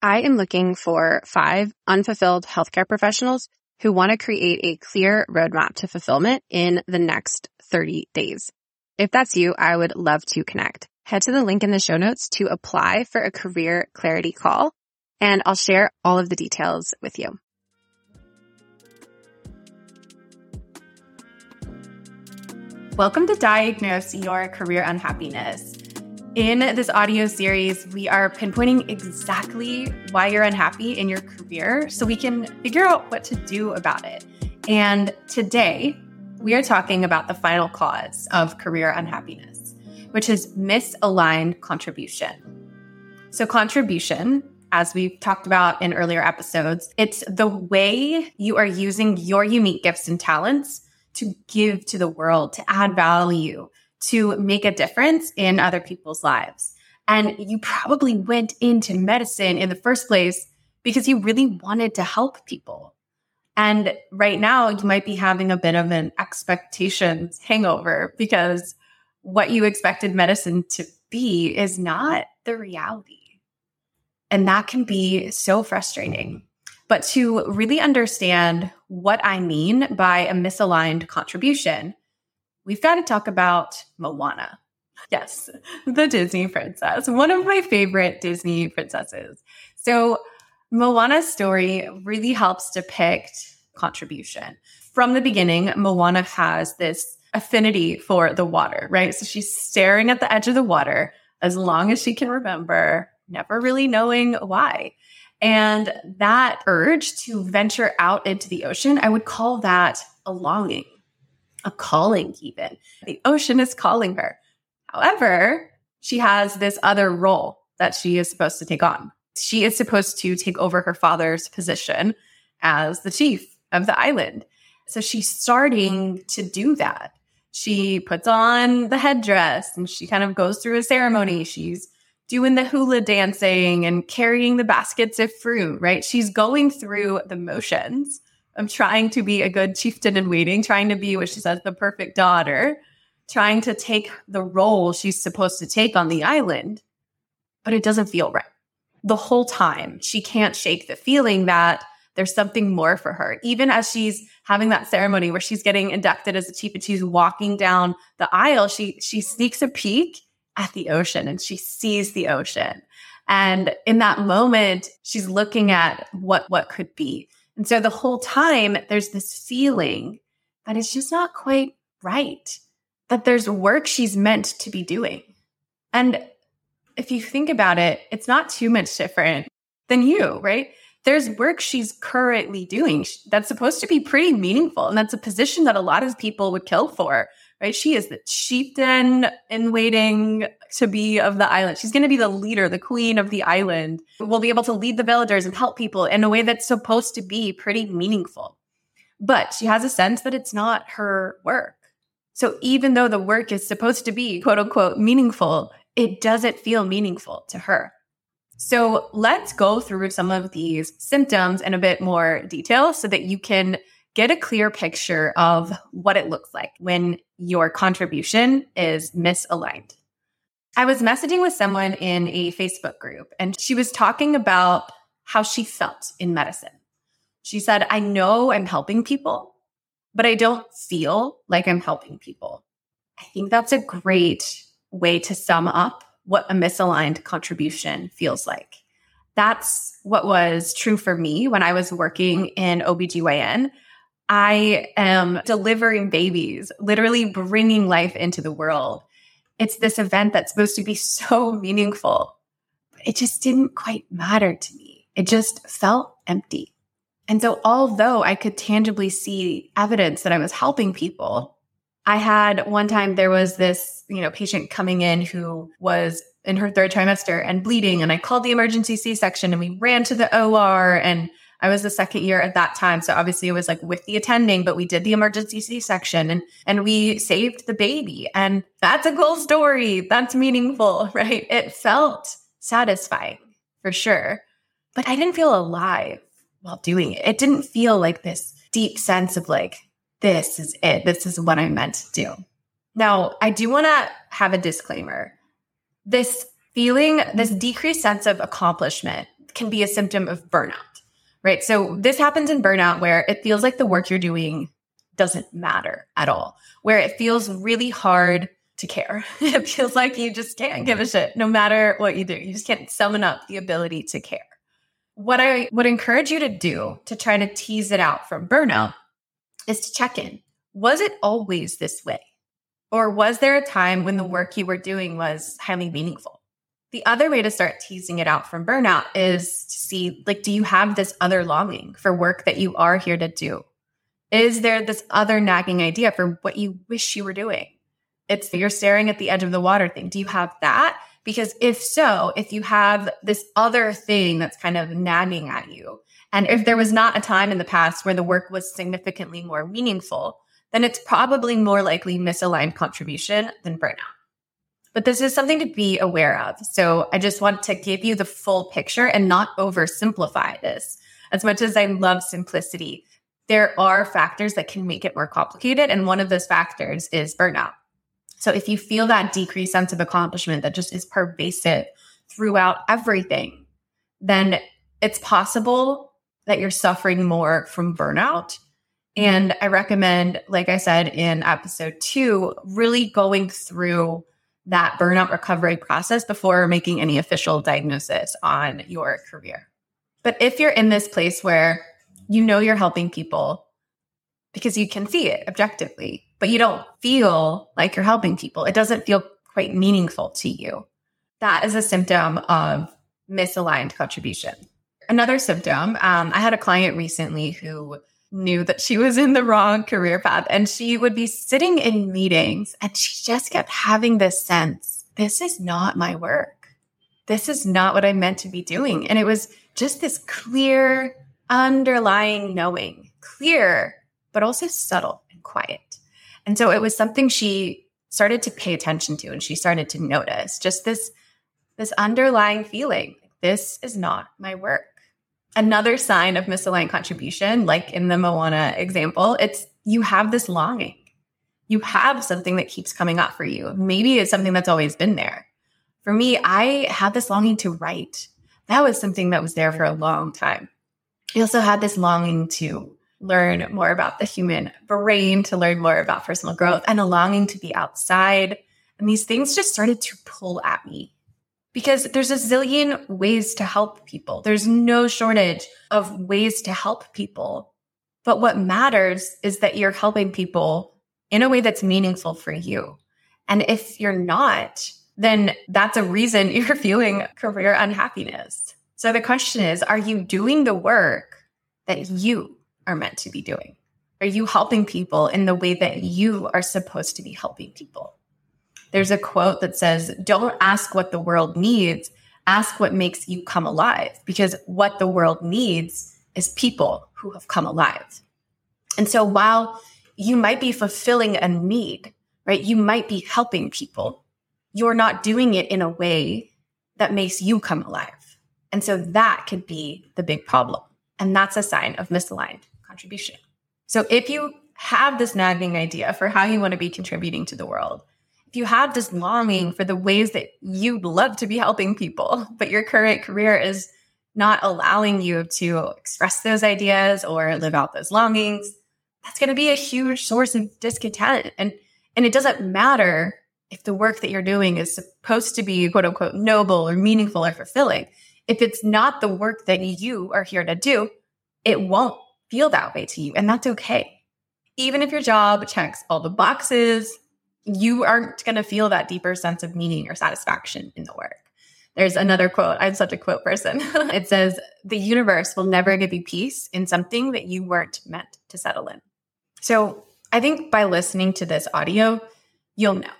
I am looking for five unfulfilled healthcare professionals who want to create a clear roadmap to fulfillment in the next 30 days. If that's you, I would love to connect. Head to the link in the show notes to apply for a career clarity call and I'll share all of the details with you. Welcome to Diagnose Your Career Unhappiness. In this audio series, we are pinpointing exactly why you're unhappy in your career so we can figure out what to do about it. And today, we are talking about the final cause of career unhappiness, which is misaligned contribution. So, contribution, as we've talked about in earlier episodes, it's the way you are using your unique gifts and talents to give to the world, to add value, to make a difference in other people's lives. And you probably went into medicine in the first place because you really wanted to help people. And right now, you might be having a bit of an expectations hangover because what you expected medicine to be is not the reality. And that can be so frustrating. But to really understand what I mean by a misaligned contribution, we've got to talk about Moana. Yes, the Disney princess, one of my favorite Disney princesses. So, Moana's story really helps depict contribution. From the beginning, Moana has this affinity for the water, right? So she's staring at the edge of the water as long as she can remember, never really knowing why. And that urge to venture out into the ocean, I would call that a longing, a calling, even. The ocean is calling her. However, she has this other role that she is supposed to take on. She is supposed to take over her father's position as the chief of the island. So she's starting to do that. She puts on the headdress and she kind of goes through a ceremony. She's doing the hula dancing and carrying the baskets of fruit, right? She's going through the motions of trying to be a good chieftain in waiting, trying to be what she says, the perfect daughter, trying to take the role she's supposed to take on the island, but it doesn't feel right. The whole time, she can't shake the feeling that there's something more for her. Even as she's having that ceremony where she's getting inducted as a chief and she's walking down the aisle, she she sneaks a peek at the ocean and she sees the ocean. And in that moment, she's looking at what what could be. And so the whole time there's this feeling that it's just not quite right. That there's work she's meant to be doing. And if you think about it, it's not too much different than you, right? There's work she's currently doing that's supposed to be pretty meaningful. And that's a position that a lot of people would kill for right? She is the chieftain in waiting to be of the island. She's going to be the leader, the queen of the island. We'll be able to lead the villagers and help people in a way that's supposed to be pretty meaningful. But she has a sense that it's not her work. So even though the work is supposed to be quote unquote meaningful, it doesn't feel meaningful to her. So let's go through some of these symptoms in a bit more detail so that you can get a clear picture of what it looks like when your contribution is misaligned. I was messaging with someone in a Facebook group, and she was talking about how she felt in medicine. She said, I know I'm helping people, but I don't feel like I'm helping people. I think that's a great way to sum up what a misaligned contribution feels like. That's what was true for me when I was working in OBGYN. I am delivering babies, literally bringing life into the world. It's this event that's supposed to be so meaningful. It just didn't quite matter to me. It just felt empty. And so, although I could tangibly see evidence that I was helping people, I had one time there was this, you know, patient coming in who was in her third trimester and bleeding. And I called the emergency C section and we ran to the OR and I was the second year at that time. So obviously it was like with the attending, but we did the emergency C-section and, and we saved the baby. And that's a cool story. That's meaningful, right? It felt satisfying for sure, but I didn't feel alive while doing it. It didn't feel like this deep sense of like, this is it. This is what I'm meant to do. Now, I do want to have a disclaimer. This feeling, this decreased sense of accomplishment can be a symptom of burnout, right? So this happens in burnout where it feels like the work you're doing doesn't matter at all, where it feels really hard to care. it feels like you just can't give a mm-hmm. shit no matter what you do. You just can't summon up the ability to care. What I would encourage you to do to try to tease it out from burnout is to check in. Was it always this way? Or was there a time when the work you were doing was highly meaningful? The other way to start teasing it out from burnout is to see like, do you have this other longing for work that you are here to do? Is there this other nagging idea for what you wish you were doing? It's you're staring at the edge of the water thing. Do you have that? Because if so, if you have this other thing that's kind of nagging at you, and if there was not a time in the past where the work was significantly more meaningful, then it's probably more likely misaligned contribution than burnout. But this is something to be aware of. So I just want to give you the full picture and not oversimplify this. As much as I love simplicity, there are factors that can make it more complicated. And one of those factors is burnout. So if you feel that decreased sense of accomplishment that just is pervasive throughout everything, then it's possible that you're suffering more from burnout. And I recommend, like I said in episode two, really going through that burnout recovery process before making any official diagnosis on your career. But if you're in this place where you know you're helping people because you can see it objectively, but you don't feel like you're helping people. It doesn't feel quite meaningful to you. That is a symptom of misaligned contribution. Another symptom, um, I had a client recently who knew that she was in the wrong career path and she would be sitting in meetings and she just kept having this sense this is not my work. This is not what I'm meant to be doing. And it was just this clear underlying knowing, clear, but also subtle and quiet. And so it was something she started to pay attention to and she started to notice just this this underlying feeling this is not my work another sign of misaligned contribution like in the moana example it's you have this longing. You have something that keeps coming up for you. Maybe it's something that's always been there. For me i had this longing to write. That was something that was there for a long time. I also had this longing to learn more about the human brain, to learn more about personal growth, and a longing to be outside. And these things just started to pull at me because there's a zillion ways to help people. There's no shortage of ways to help people. But what matters is that you're helping people in a way that's meaningful for you. And if you're not, then that's a reason you're feeling career unhappiness. So the question is, are you doing the work that you are meant to be doing? Are you helping people in the way that you are supposed to be helping people? There's a quote that says, Don't ask what the world needs, ask what makes you come alive, because what the world needs is people who have come alive. And so while you might be fulfilling a need, right, you might be helping people, you're not doing it in a way that makes you come alive. And so that could be the big problem. And that's a sign of misaligned contribution. So if you have this nagging idea for how you want to be contributing to the world, if you have this longing mm-hmm. for the ways that you'd love to be helping people, but your current career is not allowing you to express those ideas or live out those longings, that's going to be a huge source of discontent. And, and it doesn't matter if the work that you're doing is supposed to be quote unquote noble or meaningful or fulfilling. If it's not the work that you are here to do, it won't feel that way to you. And that's okay. Even if your job checks all the boxes, you aren't going to feel that deeper sense of meaning or satisfaction in the work. There's another quote. I'm such a quote person. it says, The universe will never give you peace in something that you weren't meant to settle in. So I think by listening to this audio, you'll know.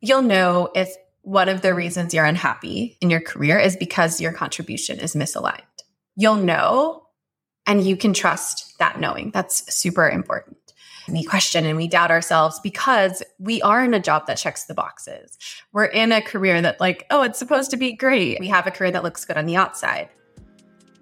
You'll know if one of the reasons you're unhappy in your career is because your contribution is misaligned. You'll know and you can trust that knowing. That's super important. We question and we doubt ourselves because we are in a job that checks the boxes. We're in a career that, like, oh, it's supposed to be great. We have a career that looks good on the outside,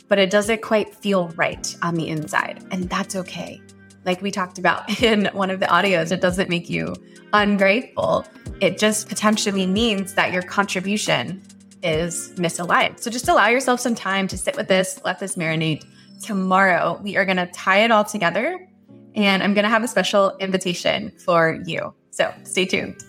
but it doesn't quite feel right on the inside. And that's okay. Like we talked about in one of the audios, it doesn't make you ungrateful. It just potentially means that your contribution is misaligned. So just allow yourself some time to sit with this, let this marinate. Tomorrow, we are going to tie it all together and I'm going to have a special invitation for you. So stay tuned.